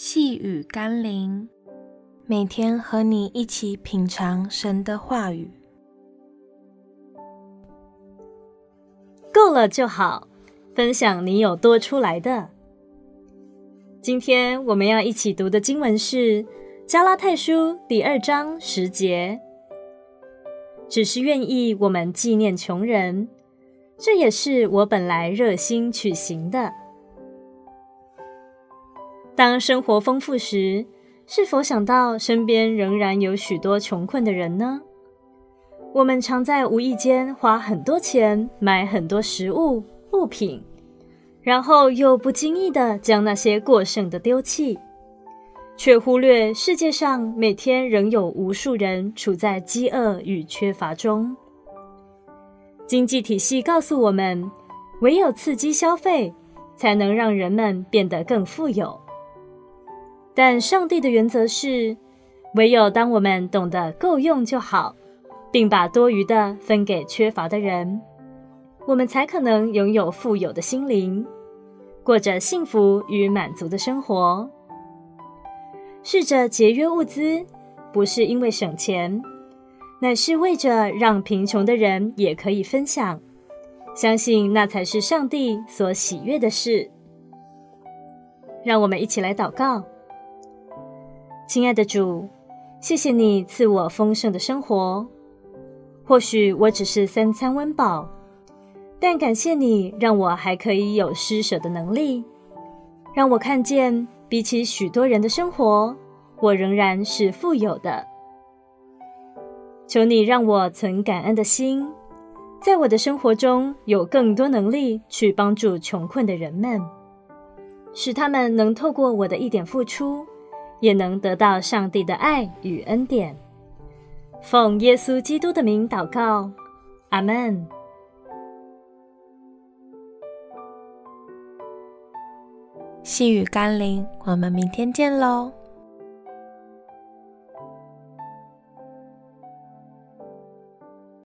细雨甘霖，每天和你一起品尝神的话语。够了就好，分享你有多出来的。今天我们要一起读的经文是《加拉太书》第二章十节。只是愿意我们纪念穷人，这也是我本来热心取行的。当生活丰富时，是否想到身边仍然有许多穷困的人呢？我们常在无意间花很多钱买很多食物物品，然后又不经意地将那些过剩的丢弃，却忽略世界上每天仍有无数人处在饥饿与缺乏中。经济体系告诉我们，唯有刺激消费，才能让人们变得更富有。但上帝的原则是，唯有当我们懂得够用就好，并把多余的分给缺乏的人，我们才可能拥有富有的心灵，过着幸福与满足的生活。试着节约物资，不是因为省钱，乃是为着让贫穷的人也可以分享，相信那才是上帝所喜悦的事。让我们一起来祷告。亲爱的主，谢谢你赐我丰盛的生活。或许我只是三餐温饱，但感谢你让我还可以有施舍的能力，让我看见比起许多人的生活，我仍然是富有的。求你让我存感恩的心，在我的生活中有更多能力去帮助穷困的人们，使他们能透过我的一点付出。也能得到上帝的爱与恩典。奉耶稣基督的名祷告，阿门。细雨甘霖，我们明天见喽。